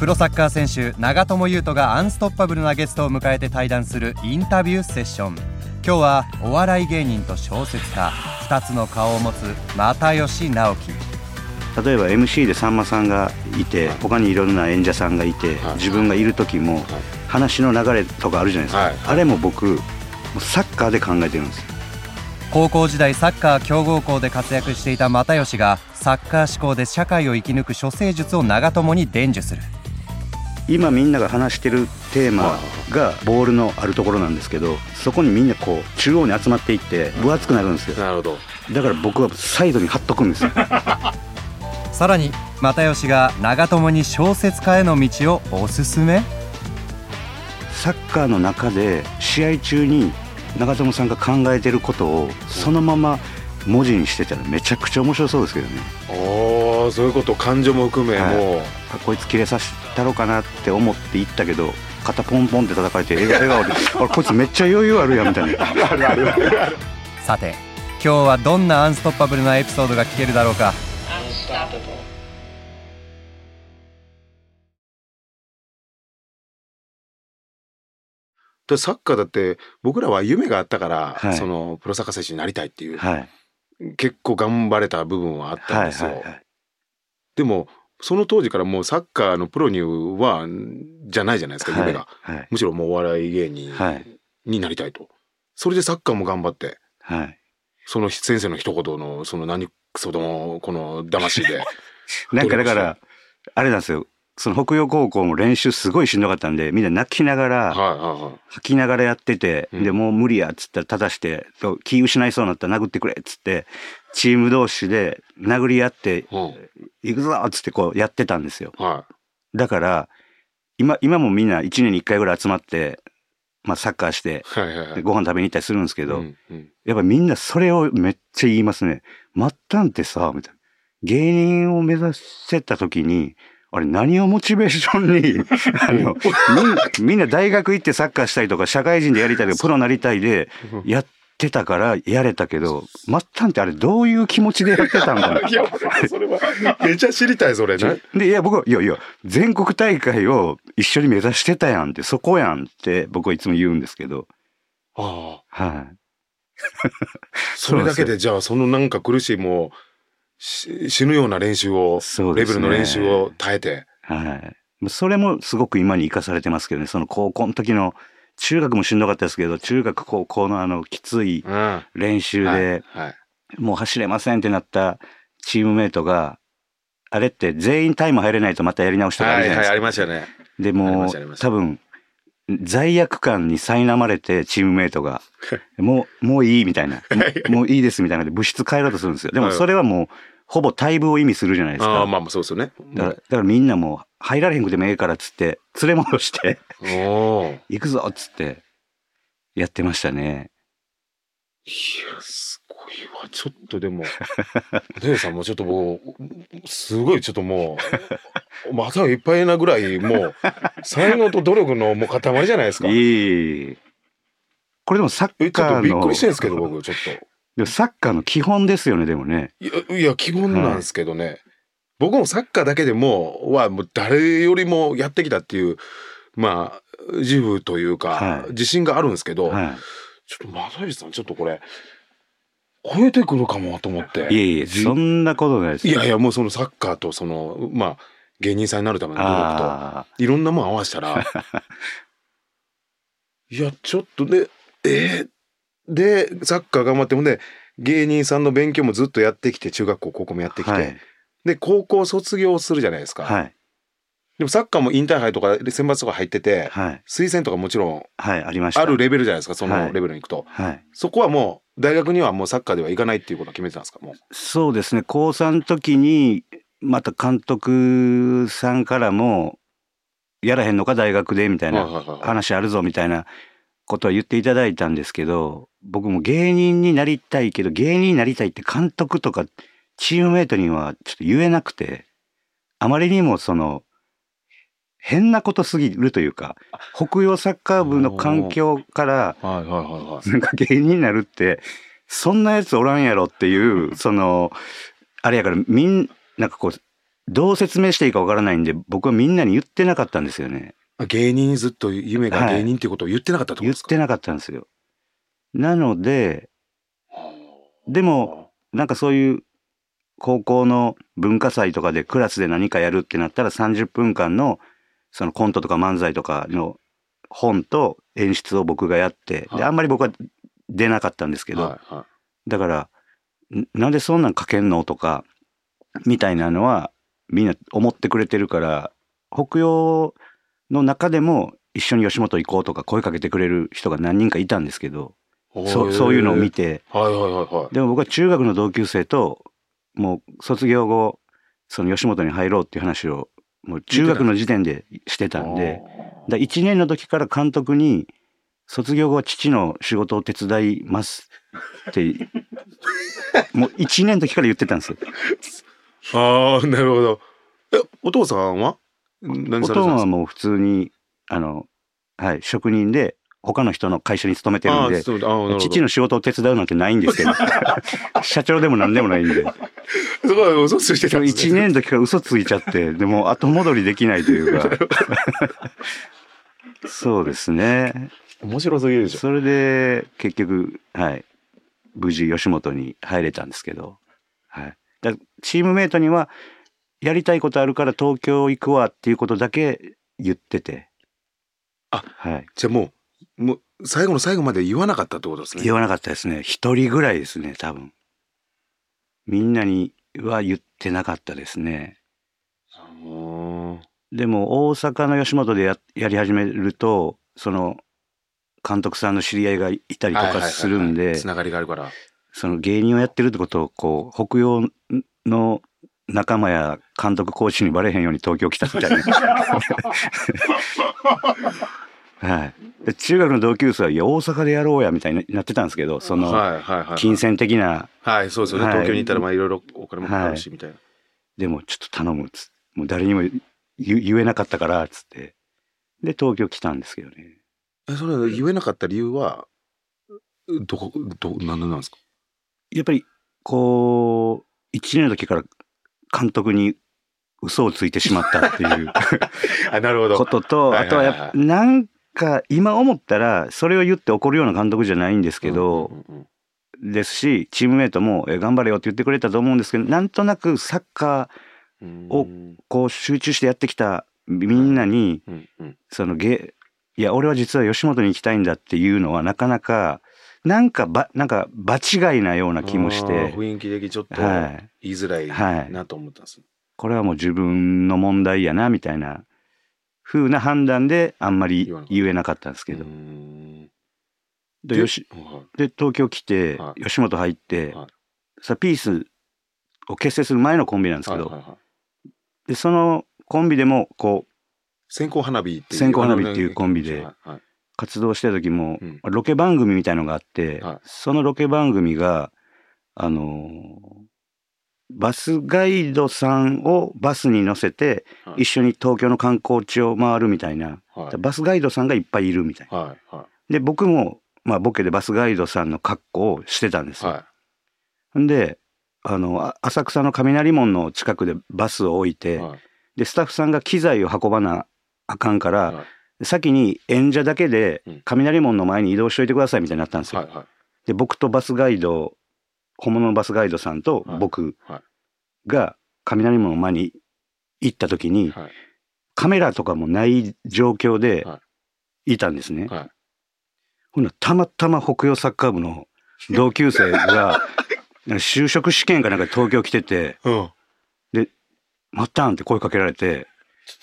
プロサッカー選手長友佑都がアンストッパブルなゲストを迎えて対談するインタビューセッション。今日はお笑い芸人と小説家2つの顔を持つ又吉直樹。例えば MC でさんまさんがいて他にいろんな演者さんがいて自分がいる時も話の流れとかあるじゃないですか。あれも僕サッカーで考えてるんです高校時代サッカー強豪校で活躍していた又吉がサッカー志向で社会を生き抜く処世術を長友に伝授する今みんなが話してるテーマがボールのあるところなんですけどそこにみんなこう中央に集まっていって分厚くなるんですよ。なるほど。だから僕はサイドに貼っとくんですよ。さらに又吉が長友に小説家への道をおすすめ？サッカーの中で試合中に長友さんが考えてることをそのまま文字にしてたらめちゃくちゃ面白そうですけどね。おおそういうこと感情も含め、はい、もう。こいつ切れさせたろうかなって思って行ったけど肩ポンポンって叩かれて笑顔であこいつめっちゃ余裕あるやみたいな。さて今日はどんなアンストッパブルなエピソードが聞けるだろうか？でサッカーだって僕らは夢があったから、はい、そのプロサッカー選手になりたいっていう、はい、結構頑張れた部分はあったんですよ。はいはいはい、でもその当時からもうサッカーのプロにはじゃないじゃないですか夢が、はい。はい、むしろもうお笑い芸人になりたいと、それでサッカーも頑張って、はい、その先生の一言のその何クソどもこの騙しで。なんかだからあれなんですよその北洋高校も練習すごいしんどかったんで、みんな泣きながら、吐きながらやってて、で、もう無理やっつったら正して、気失いそうになったら殴ってくれっつって、チーム同士で殴り合って、行くぞっつってこうやってたんですよ。だから、今、今もみんな1年に1回ぐらい集まって、まあサッカーして、ご飯食べに行ったりするんですけど、やっぱみんなそれをめっちゃ言いますね。末端ってさ、みたいな。芸人を目指せた時に、あれ何をモチベーションに あのみんな大学行ってサッカーしたりとか社会人でやりたいとかプロなりたいでやってたからやれたけど末端ってあれどういう気持ちでやってたんだ いやそれはめちゃ知りたいそれね。でいや僕はいやいや全国大会を一緒に目指してたやんってそこやんって僕はいつも言うんですけど。ああはい。それだけで じゃあそのなんか苦しいもう死ぬような練習を、ね、レベルの練習を耐えて。はい。それもすごく今に生かされてますけどね、その高校の時の、中学もしんどかったですけど、中学高校のあのきつい練習で、もう走れませんってなったチームメイトが、あれって全員タイム入れないとまたやり直しとかあるじゃないですか。はいはい、ありましたね。でも、多分、罪悪感に苛まれてチームメイトが、もう、もういいみたいな、もういいですみたいなで物質変えろうとするんですよ。でもそれはもう、ほぼ退部を意味するじゃないですか。あまあまあそうですよね。だからだからみんなも入られへんくてもええからっつって、連れ戻して行くぞっつって、やってましたね。いや、すごいわ。ちょっとでも、姉さんもちょっともう、すごいちょっともう、またいっぱいなぐらい、もう、才能と努力のもう塊じゃないですか。いい。これでもサッカーの。びっくりしてるんですけど、僕、ちょっと。でもサッカーの基本ですよね、でもね。いや、いや基本なんですけどね。はい、僕もサッカーだけでも、は、もう誰よりもやってきたっていう、まあ、自負というか、はい、自信があるんですけど、はい、ちょっと正義さん、ちょっとこれ、超えてくるかもと思って。いえいえ、そんなことないです。いやいや、もうそのサッカーと、その、まあ、芸人さんになるための努力と、いろんなもん合わせたら、いや、ちょっとね、えー、で、サッカー頑張ってもね、芸人さんの勉強もずっとやってきて、中学校、高校もやってきて、はい、で、高校卒業するじゃないですか。はい、でもサッカーもインターハイとか選抜とか入ってて、はい、推薦とかもちろん、はい、ありました。あるレベルじゃないですか、そのレベルに行くと。はい、そこはもう、大学にはもうサッカーでは行かないっていうことは決めてたんですか、もう。そうですね、高3の時に、また監督さんからも、やらへんのか大学でみたいな話あるぞみたいなことは言っていただいたんですけど、僕も芸人になりたいけど、芸人になりたいって監督とかチームメイトにはちょっと言えなくて、あまりにもその、変なことすぎるというか、北洋サッカー部の環境から、なんか芸人になるって、そんなやつおらんやろっていう、その、あれやから、みん、なんかこう、どう説明していいかわからないんで、僕はみんなに言ってなかったんですよね。芸人ずっと夢が芸人っていうことを言ってなかったってことですか、はい、言ってなかったんですよ。なので、でも、なんかそういう高校の文化祭とかでクラスで何かやるってなったら30分間のそのコントとか漫才とかの本と演出を僕がやって、で、あんまり僕は出なかったんですけど、だから、なんでそんなん書けんのとか、みたいなのはみんな思ってくれてるから、北洋の中でも一緒に吉本行こうとか声かけてくれる人が何人かいたんですけど、そそういうのを見て、はいはいはいはい、でも僕は中学の同級生ともう卒業後その吉本に入ろうっていう話をもう中学の時点でしてたんでだ1年の時から監督に卒業後は父の仕事を手伝いますって もう1年の時から言ってたんですよ。ああなるほど。えお父さんは？お父さんはもう普通にあの、はい、職人で他の人の会社に勤めてるんで、父の仕事を手伝うなんてないんですけど、社長でも何でもないんで。すごい嘘ついてたんですね。1年の時から嘘ついちゃって、でも後戻りできないというか。そうですね。面白すぎるでしょ。それで、結局、はい。無事吉本に入れたんですけど、はい。だチームメイトには、やりたいことあるから東京行くわっていうことだけ言ってて。あ、はい。じゃあもう、もう最後の最後まで言わなかったってことですね。言わなかったですね。一人ぐらいですね、多分。みんなには言ってなかったですね。でも大阪の吉本でややり始めると、その監督さんの知り合いがいたりとかするんで、つながりがあるから。その芸人をやってるってことを、こう、北洋の仲間や監督コーチにバレへんように東京来たみたいな。はい。中学の同級生は、いや、大阪でやろうや、みたいになってたんですけど、その、金銭的な。はい、そうですよね。東京に行ったら、まあ、いろいろお金もかかるし、みたいな。でも、ちょっと頼むっつもう誰にも言えなかったから、つって。で、東京来たんですけどね。え、それ言えなかった理由は、どこ、ど、なんでなんですか？やっぱり、こう、一年の時から監督に嘘をついてしまったっていう あなるほどことと、あとはやっぱ、なんか今思ったらそれを言って怒るような監督じゃないんですけど、ですしチームメートも「頑張れよ」って言ってくれたと思うんですけどなんとなくサッカーをこう集中してやってきたみんなに、そのゲいや俺は実は吉本に行きたいんだっていうのはなかなかなんかばなんか場違いなような気もして雰囲気的ちょっと言いづらいなと思ったんです、はい、これはもう自分の問題やなみたいな風な判断であんまり言えなかったんですけど。でよしで東京来て、はい、吉本入って、はい、さピースを結成する前のコンビなんですけど、はいはいはい、でそのコンビでもこう線香花火っていう線香花火っていうコンビで活動してた時も、ロケ番組みたいのがあって、そのロケ番組があのーバスガイドさんをバスに乗せて、一緒に東京の観光地を回るみたいな、はい、バスガイドさんがいっぱいいるみたいな。はいはい、で僕も、まあ、ボケでバスガイドさんの格好をしてたんですよ。はい、であの浅草の雷門の近くでバスを置いて、はい、でスタッフさんが機材を運ばなあかんから、はい、先に演者だけで雷門の前に移動しといてくださいみたいになったんですよ。で僕とバスガイド本物のバスガイドさんと僕が雷門の前に行った時に、カメラとかもない状況でい。たんですね。ほんなたまたま北洋サッカー部の同級生が 就職試験かなんか東京来てて、で「まったん」って声かけられて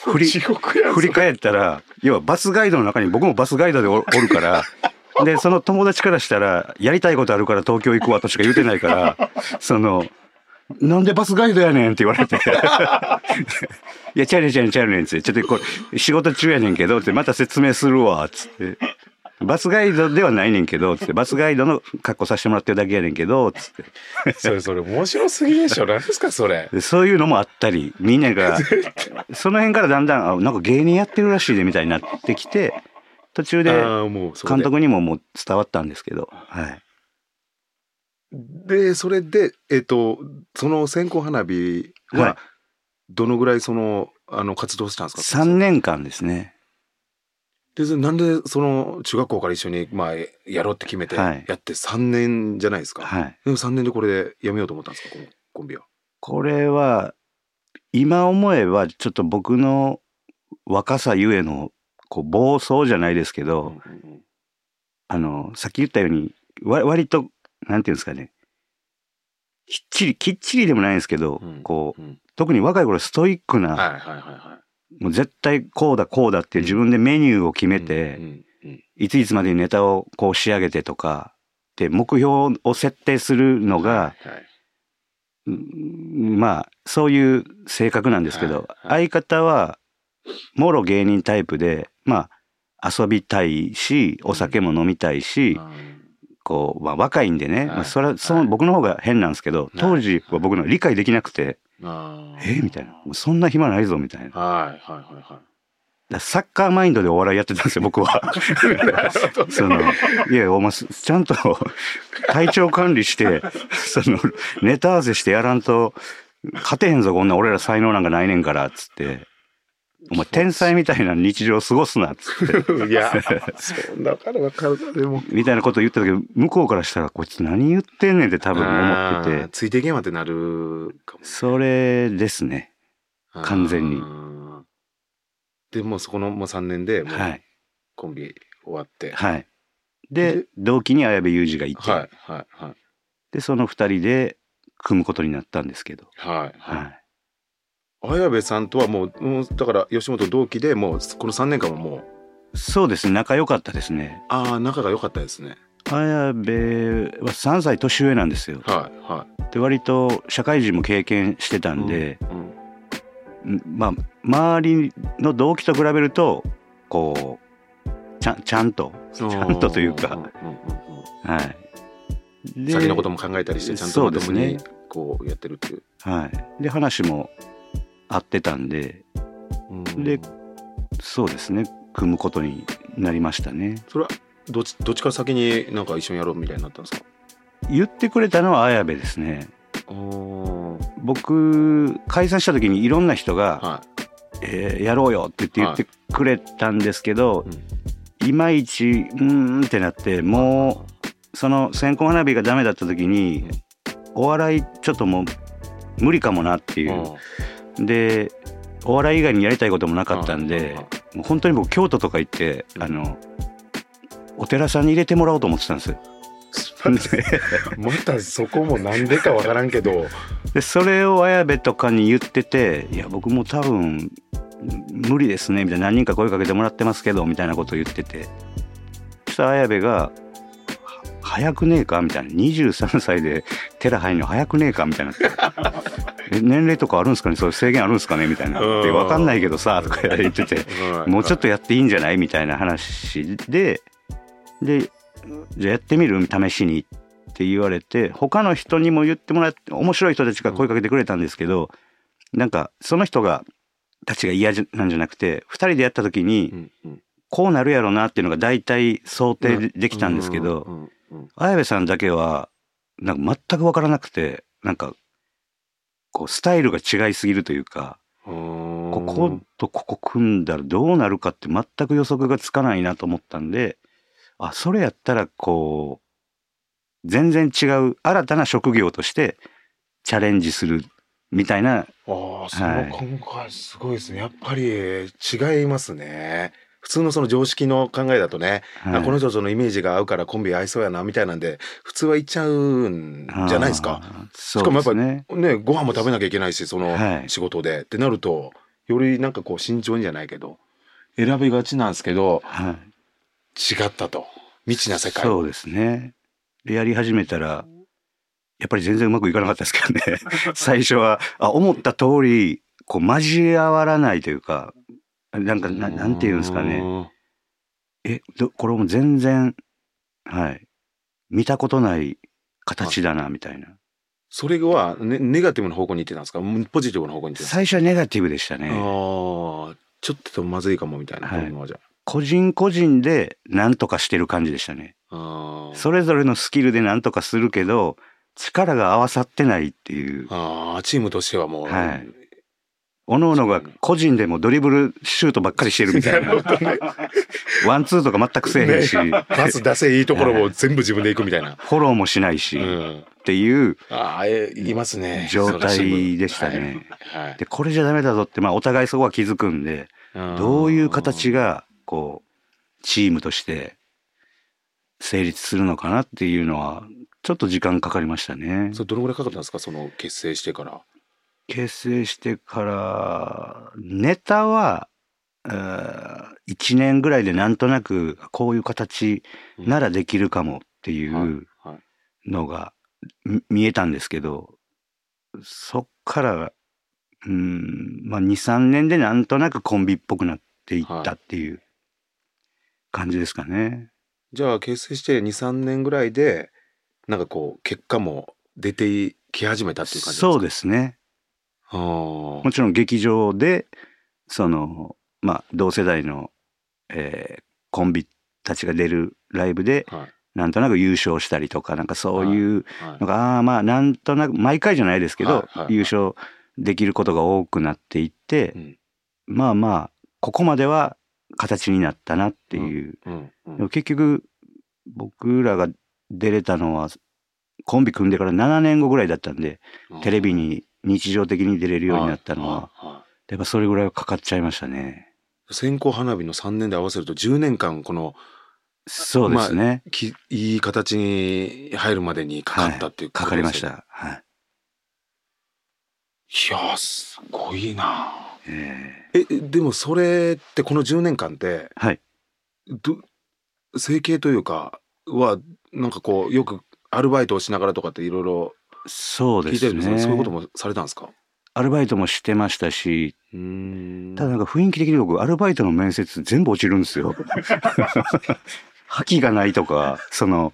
振り振り返ったら要はバスガイドの中に僕もバスガイドでおるから で、その友達からしたら、やりたいことあるから東京行くわとしか言うてないから、その、なんでバスガイドやねんって言われて。いや、ちゃうねんちゃうねんちゃうねんって。ちょっとこれ、仕事中やねんけどって、また説明するわ、つって。バスガイドではないねんけど、つって。バスガイドの格好させてもらってるだけやねんけど、つって。それ、それ面白すぎでしょ何ですか、それ。そういうのもあったり、みんなが、その辺からだんだん、あ、なんか芸人やってるらしいで、みたいになってきて、途中で監督にももう伝わったんですけど、はい。で、それで、えっ、ー、と、その線香花火は、どのぐらいそのあの活動したんですか？3年間ですね。でなんでその中学校から一緒にまあやろうって決めてやって3年じゃないですか、はい、でも3年でこれでやめようと思ったんですか？このコンビは。これは今思えばちょっと僕の若さゆえのこう暴走じゃないですけど、あのさっき言ったようにわ割となんていうんですかね。きっちりきっちりでもないんですけど、うん、こう、うん、特に若い頃ストイックな、もう絶対こうだこうだって自分でメニューを決めて、いついつまでにネタをこう仕上げてとかで目標を設定するのが、まあそういう性格なんですけど、相方はもろ芸人タイプでまあ遊びたいしお酒も飲みたいし、こう、まあ、若いんでね、まあ、それはその僕の方が変なんですけど、当時は僕の理解できなくて、えみたいな。そんな暇ないぞみたいな。はいはいはいはい。サッカーマインドでお笑いやってたんですよ、僕は。その、いや、お前、ちゃんと体調管理して、その、ネタ合わせしてやらんと、勝てへんぞ、こんな俺ら才能なんかないねんから、つって。お前天才みたいな日常を過ごすなっつって。いや、そんなわかるわかるでも。みたいなこと言ったけど、向こうからしたらこいつ何言ってんねんって多分思ってて。ついていけんわってなるかも、ね。それですね。完全に。でもそこのもう3年でもうコンビ終わって。はい。で、同期に綾部裕二がいて。はいはいはい。で、その2人で組むことになったんですけど。はい。はい。綾部さんとはもうもうだから吉本同期でもうこの3年間ももう。そうですね。仲良かったですね。ああ仲が良かったですね。綾部は3歳年上なんですよ。はいはい。で割と社会人も経験してたんで、うんうん、まあ周りの同期と比べるとこうちゃちゃんとちゃんとというか、はい。先のことも考えたりしてちゃんと子供にこうやってるっていう。はい、で話も合ってたんで、うん、でそうですね。組むことになりましたね。それはどっちどっちか先になんか一緒にやろうみたいになったんですか？言ってくれたのは綾部ですね。僕解散した時にいろんな人が、はい、えー、やろうよって言ってくれたんですけど、はい、いまいちうんってなってもうその線香花火がダメだった時にお笑いちょっともう無理かもなっていうでお笑い以外にやりたいこともなかったんで、もう本当に僕京都とか行って、あのお寺さんに入れてもらおうと思ってたんです。よ。またそこもなんでかわからんけど。でそれを綾部とかに言ってて「いや僕も多分無理ですね」みたいな何人か声かけてもらってますけどみたいなことを言ってて。そしたら綾部が「早くねえか?」みたいな。23歳で寺入るの早くねえか？みたいな 年齢とかあるんですかね？そういう制限あるんですかね？みたいな。で分かんないけどさとか言ってて。もうちょっとやっていいんじゃない？みたいな話ででじゃあやってみる？試しにって言われて他の人にも言ってもらって面白い人たちが声かけてくれたんですけどなんかその人がたちが嫌なんじゃなくて2人でやった時にこうなるやろうなっていうのが大体想定できたんですけど綾部さんだけはなんか全く分からなくてなんかこうスタイルが違いすぎるというかこことここ組んだらどうなるかって全く予測がつかないなと思ったんであそれやったらこう全然違う新たな職業としてチャレンジするみたいな。ああ、その考えすごいですね。やっぱり違いますね。普通のその常識の考えだとね、はい、この人とのイメージが合うからコンビ合いそうやなみたいなんで普通は言っちゃうんじゃないですか？しかもやっぱねねご飯も食べなきゃいけないしその仕事で、はい、ってなるとよりなんかこう慎重にじゃないけど選びがちなんですけど、はい、違ったと。未知な世界。そうですね。でやり始めたらやっぱり全然うまくいかなかったですけどね。最初はあ思った通りこう交わらないというかなんかななんていうんですかねえこれも全然はい見たことない形だなみたいな。それはネネガティブな方向に行ってたんですか？ポジティブな方向に行って最初はネガティブでしたね。ああちょっとまずいかもみたいな、はい、個人個人で何とかしてる感じでしたね。それぞれのスキルで何とかするけど力が合わさってないっていう。ああチームとしてはもう、はい、おのおのが個人でもドリブルシュートばっかりしてるみたいな。ワンツーとか全くせえへんし。ね、パス出せいいところを全部自分で行くみたいな。フォローもしないし、うん、っていう。ああ、え、いますね。状態でしたね。はいはい、で、これじゃダメだぞって、まあお互いそこは気づくんで、どういう形が、こう、チームとして成立するのかなっていうのは、ちょっと時間かかりましたね。それどのぐらいかかったんですか？その結成してから。結成してからネタは1年ぐらいでなんとなくこういう形ならできるかもっていうのが見えたんですけどそっからうんまあ23年でなんとなくコンビっぽくなっていったっていう感じですかね。じゃあ結成して23年ぐらいでなんかこう結果も出てき始めたっていう感じですか？そうですね。もちろん劇場でそのまあ同世代の、えー、コンビたちが出るライブで、はい、なんとなく優勝したりとかなんかそういうのが、はい。はい、ああまあなんとなく毎回じゃないですけど、優勝できることが多くなっていって、うん、まあまあここまでは形になったなっていう、うん。うん、結局僕らが出れたのはコンビ組んでから7年後ぐらいだったんで、テレビに日常的に出れるようになったのは、やっぱそれぐらいはかかっちゃいましたね。線香花火の3年で合わせると10年間このそうですね、まあ、いい形に入るまでにかかったっていうことです、ね、はい、かかりました。はい。いやすごいな。えー、えでもそれってこの10年間ってはい。ど整形というかはなんかこうよくアルバイトをしながらとかっていろいろそうですね。そういうこともされたんですか？アルバイトもしてましたし、ただなんか雰囲気的に僕、アルバイトの面接全部落ちるんですよ。覇気がないとか、その、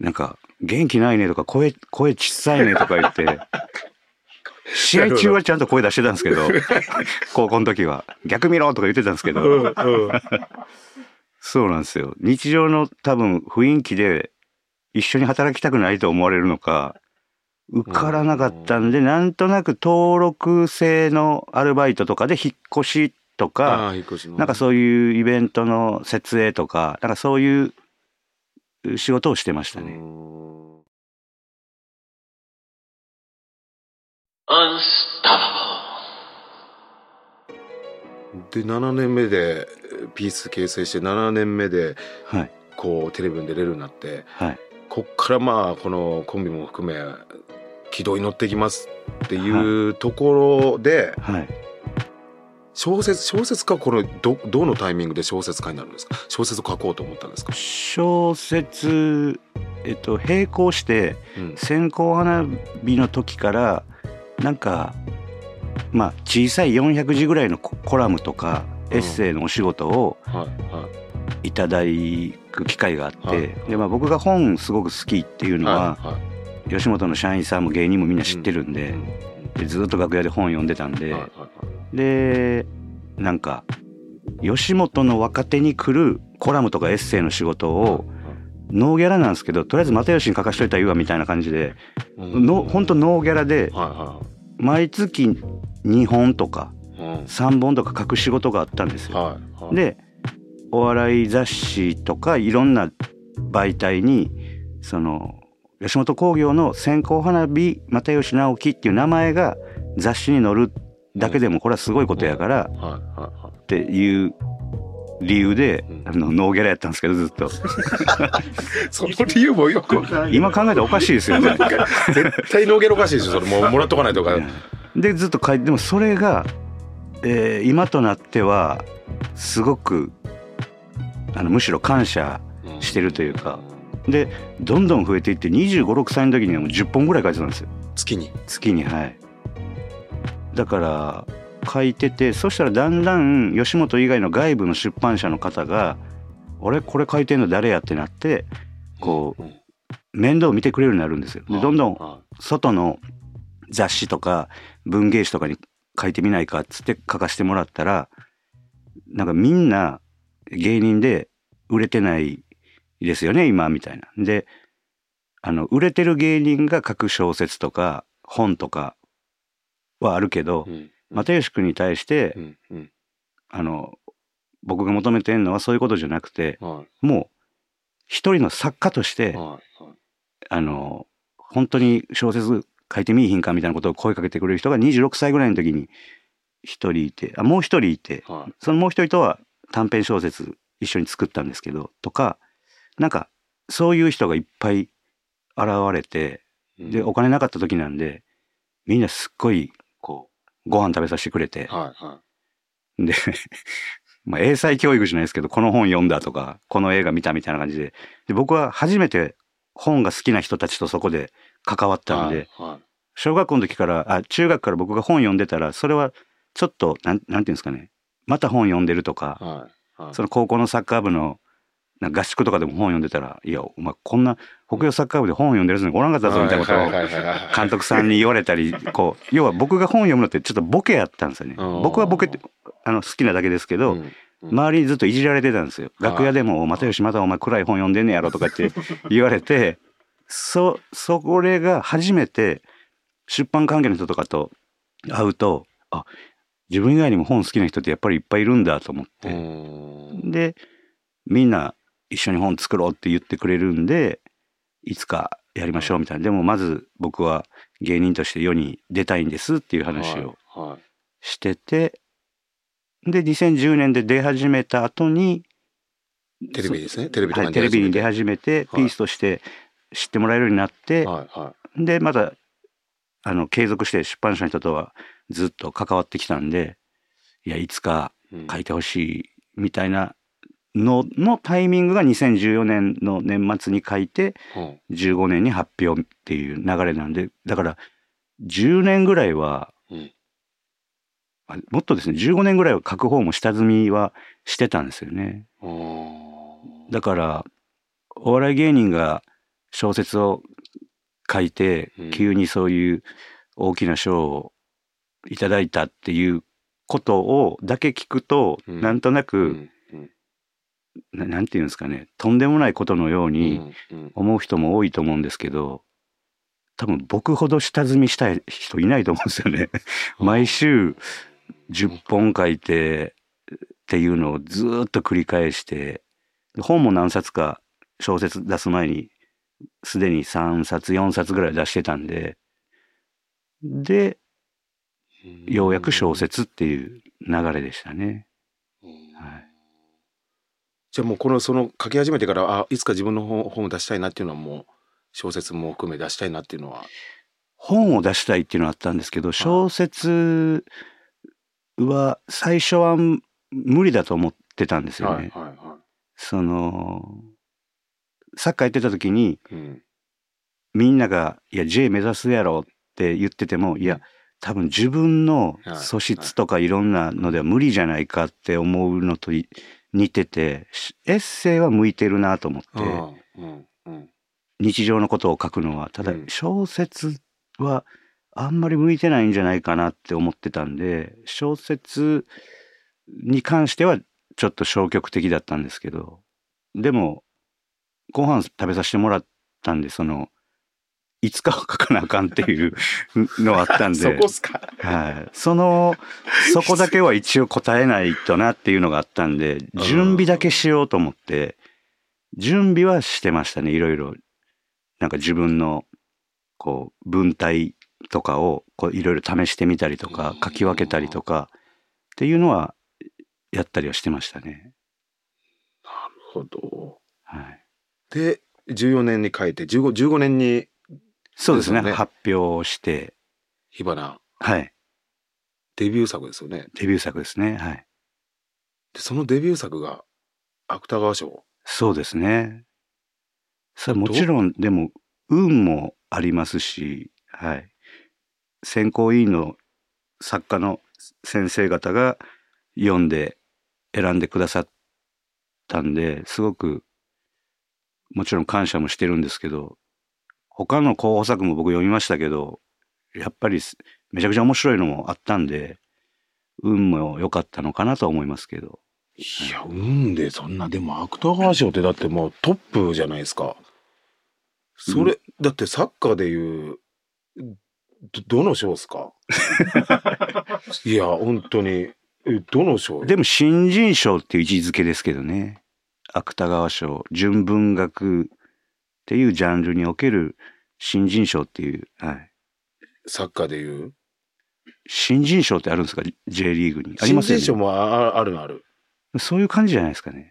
なんか、元気ないねとか、声、声小さいねとか言って、試合中はちゃんと声出してたんですけど、高校の時は、逆見ろとか言ってたんですけど、うんうん、そうなんですよ。日常の多分雰囲気で一緒に働きたくないと思われるのか、受からなかったんで、なんとなく登録制のアルバイトとかで引っ越しとか、なんかそういうイベントの設営とか、なんかそういう仕事をしてましたね。で7年目でピース形成して7年目で、はい、こうテレビに出れるようになって、はい、こっからまあこのコンビも含め軌道に乗ってきますっていうところで、はい、小説小説家これどどのタイミングで小説家になるんですか？小説を書こうと思ったんですか？小説えっと並行して線香花火の時からなんかまあ小さい400字ぐらいのコラムとかエッセイのお仕事をいただく機会があって、でまあ、僕が本すごく好きっていうのは、吉本の社員さんも芸人もみんな知ってるんで,、でずっと楽屋で本読んでたんで、でなんか吉本の若手に来るコラムとかエッセイの仕事を、ノーギャラなんですけどとりあえず又吉に書かしといたらいいわみたいな感じで、の本当ノーギャラで、毎月2本とか3本とか書く仕事があったんですよ。でお笑い雑誌とかいろんな媒体にその吉本興業の線香花火又吉直樹っていう名前が雑誌に載るだけでもこれはすごいことやからっていう理由で、あのノーギャラやったんですけどずっと。その理由もよく。今考えたらおかしいですよね。絶対ノーギャラおかしいですよそれもうもらっとかないとか。でずっと書いてでもそれが、えー、今となってはすごくあのむしろ感謝してるというか、でどんどん増えていって2 5 6歳の時にはもう10本ぐらい書いてたんですよ。月に？月にはい。だから書いててそしたらだんだん吉本以外の外部の出版社の方が「俺これ書いてんの誰や?」ってなってこう、面倒を見てくれるようになるんですよ。でどんどん外の雑誌とか文芸誌とかに書いてみないかっつって書かせてもらったらなんかみんな芸人で売れてないですよね、今、みたいな。で、あの、売れてる芸人が書く小説とか本とかはあるけど、うん、又吉君に対して、うんうん、あの僕が求めてるのはそういうことじゃなくて、はい、もう一人の作家として、はいはい、あの本当に小説書いてみいひんかみたいなことを声かけてくれる人が26歳ぐらいの時に一人いてあもう一人いて、はい、そのもう一人とは短編小説一緒に作ったんですけどとかなんかそういう人がいっぱい現れて、でお金なかった時なんでみんなすっごいこうご飯食べさせてくれて、はいはい、で まあ英才教育じゃないですけどこの本読んだとかこの映画見たみたいな感じで。で僕は初めて本が好きな人たちとそこで関わったんで、はいはい、小学校の時からあ中学から僕が本読んでたらそれはちょっとなんなんていうんですかねまた本読んでるとか、はいはい、その高校のサッカー部の合宿とかでも本読んでたら「いやお前こんな北洋サッカー部で本読んでる人におらんかったぞ」みたいなことを監督さんに言われたりこう要は僕が本読むのってちょっとボケやったんですよね。僕はボケってあの好きなだけですけど、周りにずっといじられてたんですよ。楽屋でも「又吉またお前暗い本読んでんねやろ」とかって 言われてそそこれが初めて出版関係の人とかと会うとあ自分以外にも本好きな人ってやっぱりいっぱいいるんだと思って。でみんな一緒に本作ろうって言ってくれるんでいつかやりましょうみたいな。でもまず僕は芸人として世に出たいんですっていう話をしてて、で2010年で出始めた後にテレビですね。テレビはい、テレビに出始めて、ピースとして知ってもらえるようになって、でまたあの継続して出版社の人とはずっと関わってきたんでいやいつか書いてほしいみたいなののタイミングが2014年の年末に書いて15年に発表っていう流れなんでだから10年ぐらいは、うん、もっとですね15年ぐらいは書く方も下積みはしてたんですよね。だからお笑い芸人が小説を書いて急にそういう大きな賞をいただいたっていうことをだけ聞くと、うん、なんとなくななんていうんですかねとんでもないことのように思う人も多いと思うんですけど多分僕ほど下積みしたい人いないと思うんですよね。毎週10本書いてっていうのをずっと繰り返して本も何冊か小説出す前にすでに3冊4冊ぐらい出してたんででようやく小説っていう流れでしたね。はい。じゃあもうこのその書き始めてからあいつか自分の本を出したいなっていうのはもう小説も含め出したいなっていうのは。本を出したいっていうのはあったんですけど小説は最初は無理だと思ってたんですよね。はいはいはい、そのサッカーやってた時に、うん、みんなが「いや J 目指すやろ」って言っててもいや多分自分の素質とかいろんなのでは無理じゃないかって思うのと似ててエッセイは向いてるなと思って、日常のことを書くのは。ただ小説はあんまり向いてないんじゃないかなって思ってたんで小説に関してはちょっと消極的だったんですけどでもご飯食べさせてもらったんでそのいつかは書かなあかんっていうのあったんで。そこっすか。はい。その、そこだけは一応答えないとなっていうのがあったんで、準備だけしようと思って、準備はしてましたね、いろいろ。なんか自分の、こう、文体とかを、こう、いろいろ試してみたりとか、書き分けたりとか、っていうのは、やったりはしてましたね。なるほど。はい。で、14年に書いて、15、15年にそうですね。発表して。火花。はい。デビュー作ですよね。デビュー作ですね。はい。で、そのデビュー作が芥川賞？そうですね。さあもちろん、でも、運もありますし、はい。選考委員の作家の先生方が読んで選んでくださったんで、すごく、もちろん感謝もしてるんですけど、他の候補作も僕読みましたけど、やっぱりめちゃくちゃ面白いのもあったんで、運も良かったのかなと思いますけど。いや、運でそんな、でも芥川賞ってだってもうトップじゃないですか。それ、うん、だってサッカーでいう、ど、どの賞ですか？いや、本当に。え、どの賞でも新人賞っていう位置づけですけどね。芥川賞、純文学っていうジャンルにおける新人賞っていう、はい。サッカーでいう？新人賞ってあるんですか ?J リーグに。ありますよ、ね、新人賞もああるのある？そういう感じじゃないですかね。いや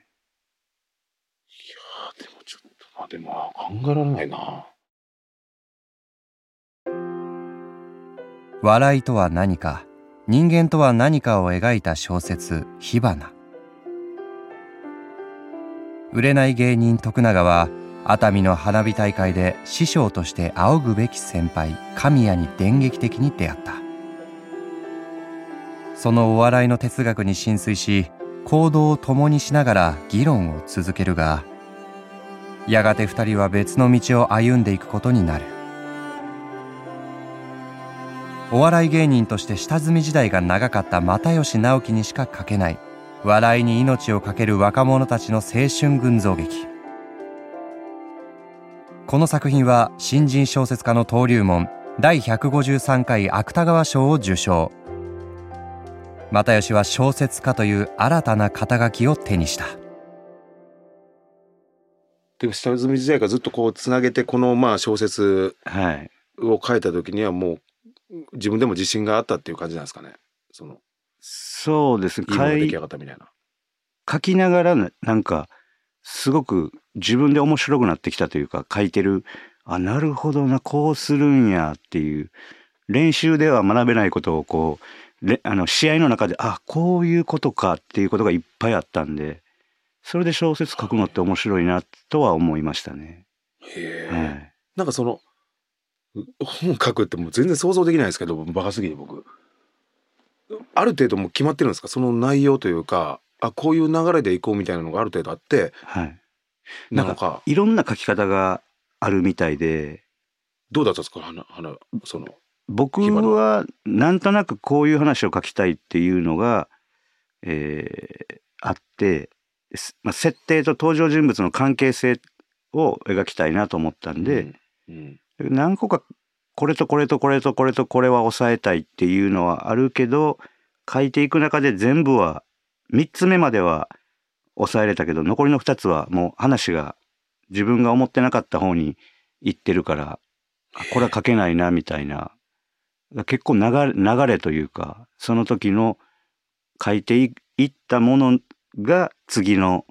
でもちょっと、まあでも考えられないな。笑いとは何か、人間とは何かを描いた小説「火花」。売れない芸人徳永は熱海の花火大会で師匠として仰ぐべき先輩神谷に電撃的に出会った。そのお笑いの哲学に浸水し行動を共にしながら議論を続けるがやがて二人は別の道を歩んでいくことになる。お笑い芸人として下積み時代が長かった又吉直樹にしか書けない笑いに命を懸ける若者たちの青春群像劇。この作品は新人小説家の登竜門第153回芥川賞を受賞又吉は小説家という新たな肩書きを手にしたで下積み時代からずっとこうつなげてこのまあ小説を書いた時にはもう自分でも自信があったっていう感じなんですかねそのそうですね。いい出来上がったみたいな。書きながらなんかすごく自分で面白くなってきたというか書いてるあなるほどなこうするんやっていう練習では学べないことをこうあの試合の中であこういうことかっていうことがいっぱいあったんでそれで小説書くのって面白いなとは思いましたね。へえ、はい、なんかその本書くってもう全然想像できないですけどバカすぎて僕。ある程度も決まってるんですか？その内容というかあこういう流れでいこうみたいなのがある程度あって、はい、なんかいろんな書き方があるみたいで。どうだったんですか？花花その僕はなんとなくこういう話を書きたいっていうのが、えー、あって、まあ、設定と登場人物の関係性を描きたいなと思ったんで、うんうん、何個かこれとこれとこれとこれとこれは抑えたいっていうのはあるけど書いていく中で全部は3つ目までは抑えれたけど残りの2つはもう話が自分が思ってなかった方に行ってるからこれは書けないなみたいな結構流れ流れというかその時の書いていったものが次の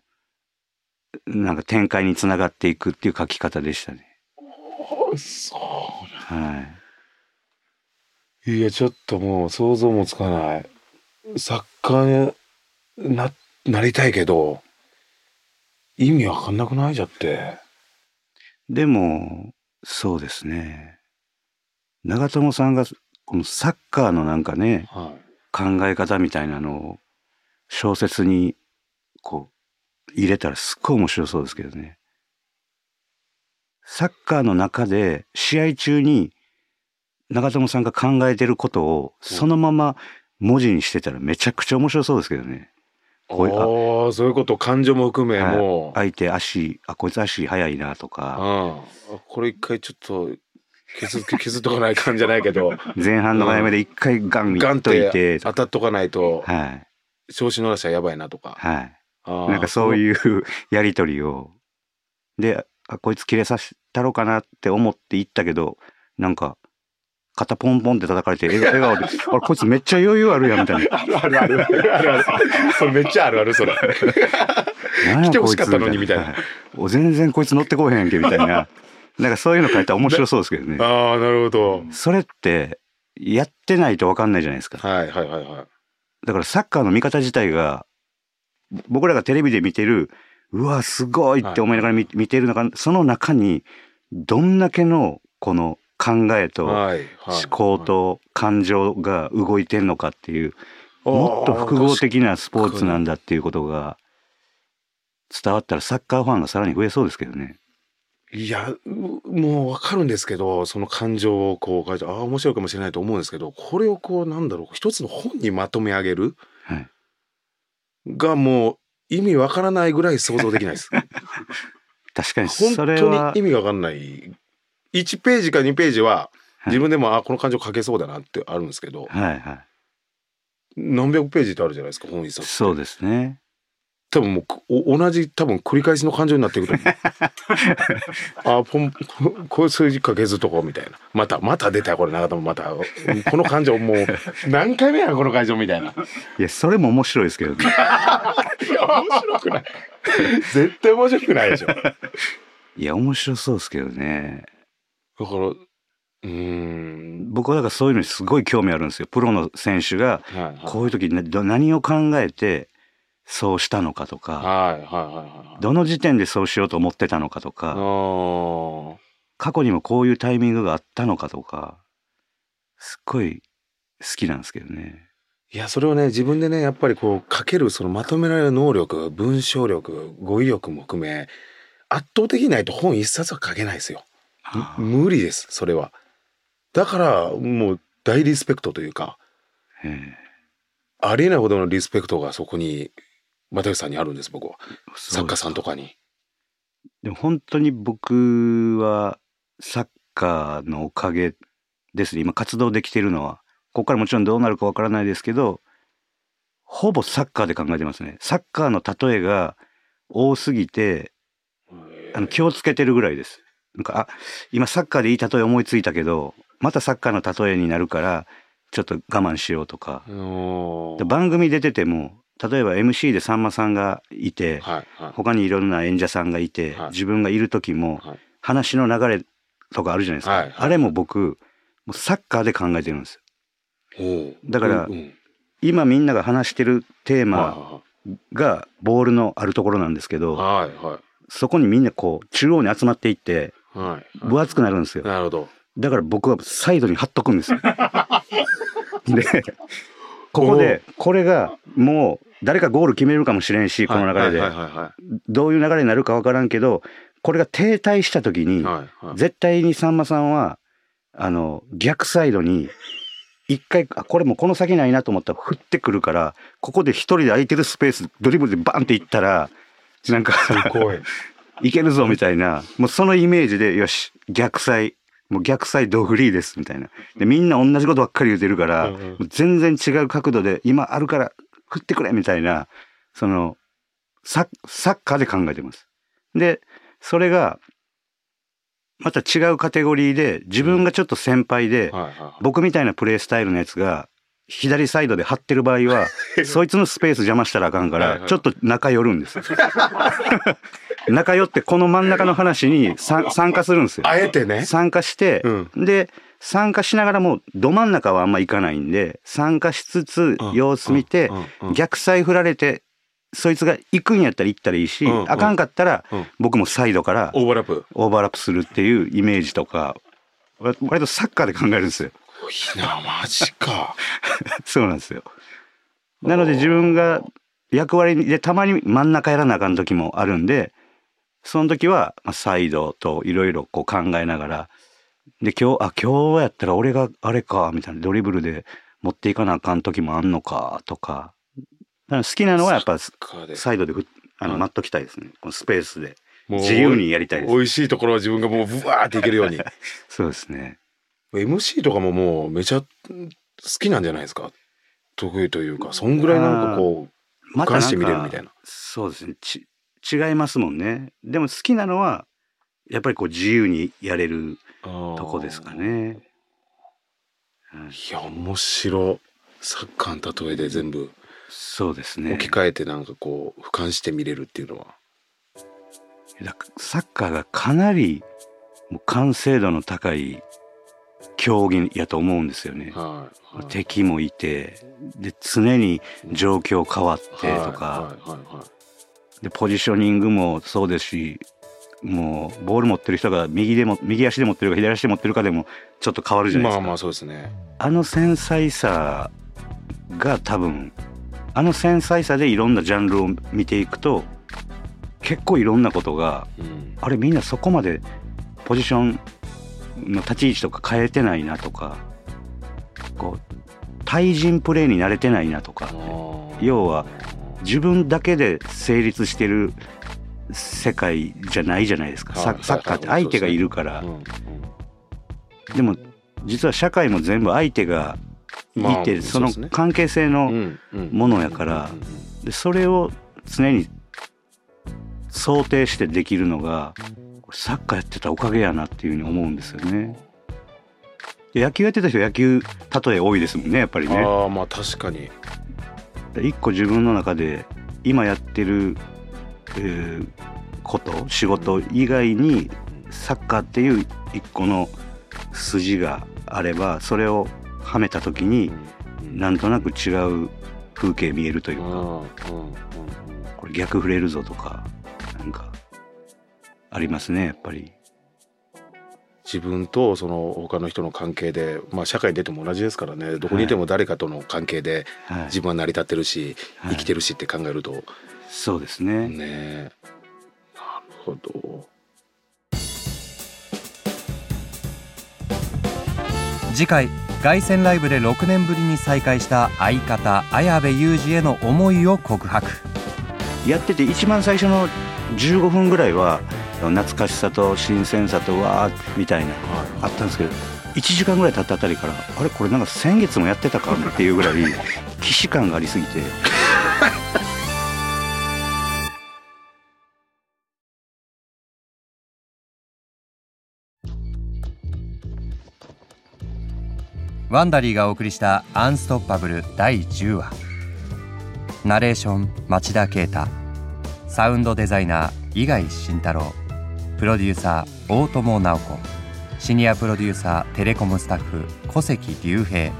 なんか展開につながっていくっていう書き方でしたね。そうはい。いや、ちょっともう想像もつかない。作家にな、なりたいけど、意味わかんなくない？じゃって。でも、そうですね。長友さんが、このサッカーのなんかね、はい、考え方みたいなのを小説にこう入れたらすっごい面白そうですけどね。サッカーの中で試合中に長友さんが考えてることをそのまま文字にしてたらめちゃくちゃ面白そうですけどね。こうあそういうこと感情も含めもう、相手足あこいつ足速いなとか。あこれ一回ちょっと削 削っとかないかんじゃないけど。前半の早めで一回ガンガンといて当たっとかないと、はい、調子乗らしはやばいなとか、はい、なんかそういうやり取りを。であこいつ切れさせたろうかなって思って行ったけどなんか肩ポンポンって叩かれて笑顔で「あれこいつめっちゃ余裕あるやん」みたいな。あるあるあるあるあるそれめっちゃあるあるそれ。来てほしかったのにみたいな。お全然こいつ乗ってこへんやんけみたいな。なんかそういうの書いたら面白そうですけどね。ああなるほど。それってやってないと分かんないじゃないですか。はいはいはいはい。だからサッカーの見方自体が僕らがテレビで見てるうわすごいって思いながら見,、見てる中その中にどんだけのこの考えと思考と感情が動いてんのかっていうもっと複合的なスポーツなんだっていうことが伝わったらサッカーファンがさらに増えそうですけどね。いやもうわかるんですけどその感情をこう書いてああ面白いかもしれないと思うんですけどこれをこうなんだろう一つの本にまとめ上げる、はい、がもう意味わからないぐらい想像できないです。確かに本当に意味わかんない。1ページか2ページは自分でもあこの感情書けそうだなってあるんですけど、はいはい、何百ページってあるじゃないですか本一冊そうですね。多分もう同じ多分繰り返しの感情になっていくと思う。あポンこういう数字かけずとこみたいな。またまた出たこれ長友また。この感情もう 何回目やこの感情みたいな。いやそれも面白いですけどね。面白くない。絶対面白くないでしょ。いや面白そうですけどねだからうん。僕はだからそういうのにすごい興味あるんですよ。プロの選手がこういう時何を考えてそうしたのかとか、はいはいはい、どの時点でそうしようと思ってたのかとか過去にもこういうタイミングがあったのかとかすっごい好きなんですけどね。いやそれをね自分でねやっぱりこう書けるそのまとめられる能力文章力語彙力も含め圧倒的にないと本一冊は書けないですよ。無理ですそれは。だからもう大リスペクトというかありえないほどのリスペクトがそこに又吉さんにあるんです僕は。作家さんとかに。でも本当に僕はサッカーのおかげですね。今活動できてるのはここからもちろんどうなるかわからないですけどほぼサッカーで考えてますね。サッカーの例えが多すぎてあの気をつけてるぐらいですなんかあ今サッカーでいい例え思いついたけどまたサッカーの例えになるからちょっと我慢しようとか。番組出てても例えば MC でさんまさんがいて、はいはい、他にいろんな演者さんがいて、はい、自分がいる時も、話の流れとかあるじゃないですか、はいはい、あれも僕もうサッカーで考えてるんですよ。だから、うんうん、今みんなが話してるテーマがボールのあるところなんですけど、はいはい、そこにみんなこう中央に集まっていって、はい、分厚くなるんですよ。なるほど。だから僕はサイドに貼っとくんですよ。でここでこれがもう誰かゴール決めるかもしれんしこの流れで。どういう流れになるか分からんけどこれが停滞した時に絶対にさんまさんはあの逆サイドに一回あこれもこの先ないなと思ったら振ってくるからここで一人で空いてるスペースドリブルでバンっていったらなんかいけるぞみたいなもうそのイメージでよし逆サイもう逆サイドフリーですみたいな。でみんな同じことばっかり言うてるから、全然違う角度で今あるから振ってくれみたいな、その、サッカーで考えてます。で、それが、また違うカテゴリーで、自分がちょっと先輩で、僕みたいなプレースタイルのやつが、左サイドで張ってる場合は、そいつのスペース邪魔したらあかんから、ちょっと仲寄るんです。仲寄ってこの真ん中の話に参加するんですよ。あえてね。参加して、うん、で、参加しながらもど真ん中はあんま行かないんで参加しつつ様子見て逆サイ振られてそいつが行くんやったら行ったらいいしあかんかったら僕もサイドからオーバーラップ。オーバーラップするっていうイメージとか割とサッカーで考えるんですよ。いいなマジか そうなんですよ。なので自分が役割でたまに真ん中やらなあかん時もあるんでその時はサイドといろいろこう考えながらで、今日、あ、今日やったら俺があれか、みたいな、ドリブルで持っていかなあかん時もあんのか、とか。か好きなのはやっぱ、サイドでふあの、待っときたいですね。このスペースで。自由にやりたいです。美味しいところは自分がもうブワーっていけるように。そうですね。MC とかももうめちゃ好きなんじゃないですか？得意というか、そんぐらいなんかこう、俯瞰して見れるみたいな。そうですね。ち、違いますもんね。でも好きなのは、やっぱりこう自由にやれるとこですかね。いや面白サッカーの例えで全部そうですね置き換えてなんかこう俯瞰して見れるっていうのはサッカーがかなり完成度の高い競技やと思うんですよね、はいはい、敵もいてで常に状況変わってとか、でポジショニングもそうですしもうボール持ってる人が右でも右足で持ってるか左足で持ってるかでもちょっと変わるじゃないですか。まあまあそうですね。あの繊細さが多分あの繊細さでいろんなジャンルを見ていくと結構いろんなことが、うん、あれみんなそこまでポジションの立ち位置とか変えてないなとかこう対人プレーに慣れてないなとか要は自分だけで成立してる世界じゃないじゃないですか、サッカーって相手がいるから、でも実は社会も全部相手がいて、まあ、その関係性のものやから。でそれを常に想定してできるのがサッカーやってたおかげやなっていうふうに思うんですよね。野球やってた人野球例え多いですもんねやっぱりね。あまあ確かに。一個自分の中で今やってる、えー、こと仕事以外にサッカーっていう一個の筋があればそれをはめた時になんとなく違う風景見えるというかこれ逆触れるぞとかありますねやっぱり。自分とその他の人の関係で、まあ、社会に出ても同じですからね。どこにいても誰かとの関係で自分は成り立ってるし、はい、生きてるしって考えると、はい、そうですね。ねなるほど。次回凱旋ライブで6年ぶりに再会した相方綾部祐二への思いを告白。やってて一番最初の15分ぐらいは懐かしさと新鮮さとわーみたいなあったんですけど1時間ぐらい経ったあたりからあれこれなんか先月もやってたかっていうぐらい 既視感がありすぎて。ワンダリーがお送りした「アンストッパブル」第10話。ナレーション町田啓太。サウンドデザイナー伊貝慎太郎プロデューサー大友直子シニアプロデューサーテレコムスタッフ小関隆平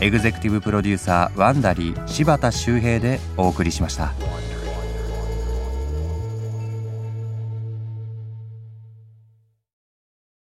エグゼクティブプロデューサーワンダリー柴田修平でお送りしました。